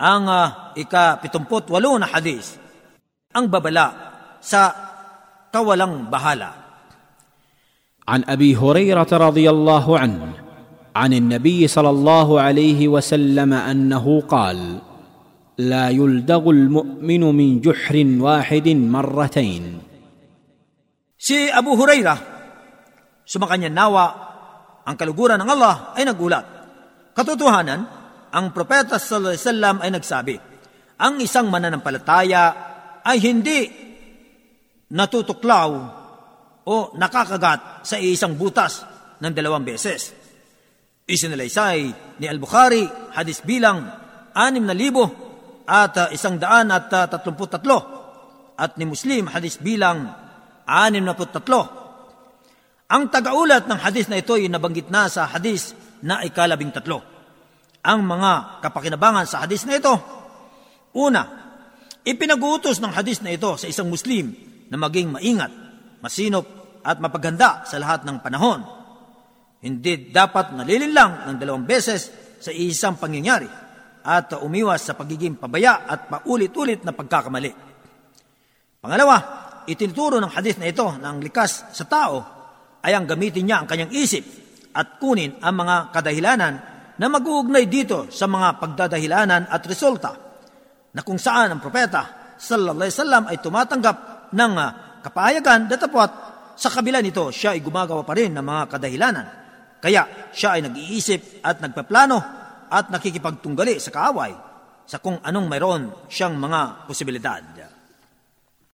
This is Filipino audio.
Ang uh, ika-78 na hadis, ang babala sa kawalang bahala. عن ابي هريره رضي الله عنه عن النبي صلى الله عليه وسلم انه قال لا يلدغ المؤمن من جحر واحد مرتين Si Abu Huraira, sumakanya nawa, ang kaluguran ng Allah ay nagulat. Katotohanan, ang propeta sallallahu alaihi wasallam ay nagsabi, ang isang mananampalataya ay hindi natutuklaw o nakakagat sa isang butas ng dalawang beses. Isinalaysay ni Al-Bukhari, hadis bilang anim na libo at uh, isang daan at uh, tatlumput tatlo at ni Muslim hadis bilang anim na tatlo. Ang tagaulat ng hadis na ito ay nabanggit na sa hadis na ikalabing tatlo. Ang mga kapakinabangan sa hadis na ito, una, ipinag-uutos ng hadis na ito sa isang Muslim na maging maingat, masinop at mapaganda sa lahat ng panahon. Hindi dapat nalilinlang ng dalawang beses sa isang pangyayari at umiwas sa pagiging pabaya at paulit-ulit na pagkakamali. Pangalawa, itinuturo ng hadith na ito na ang likas sa tao ay ang gamitin niya ang kanyang isip at kunin ang mga kadahilanan na mag-uugnay dito sa mga pagdadahilanan at resulta na kung saan ang propeta sallallahu alaihi wasallam ay tumatanggap ng uh, kapahayagan datapwat sa kabila nito siya ay gumagawa pa rin ng mga kadahilanan. Kaya siya ay nag-iisip at nagpaplano at nakikipagtunggali sa kaaway sa kung anong mayroon siyang mga posibilidad.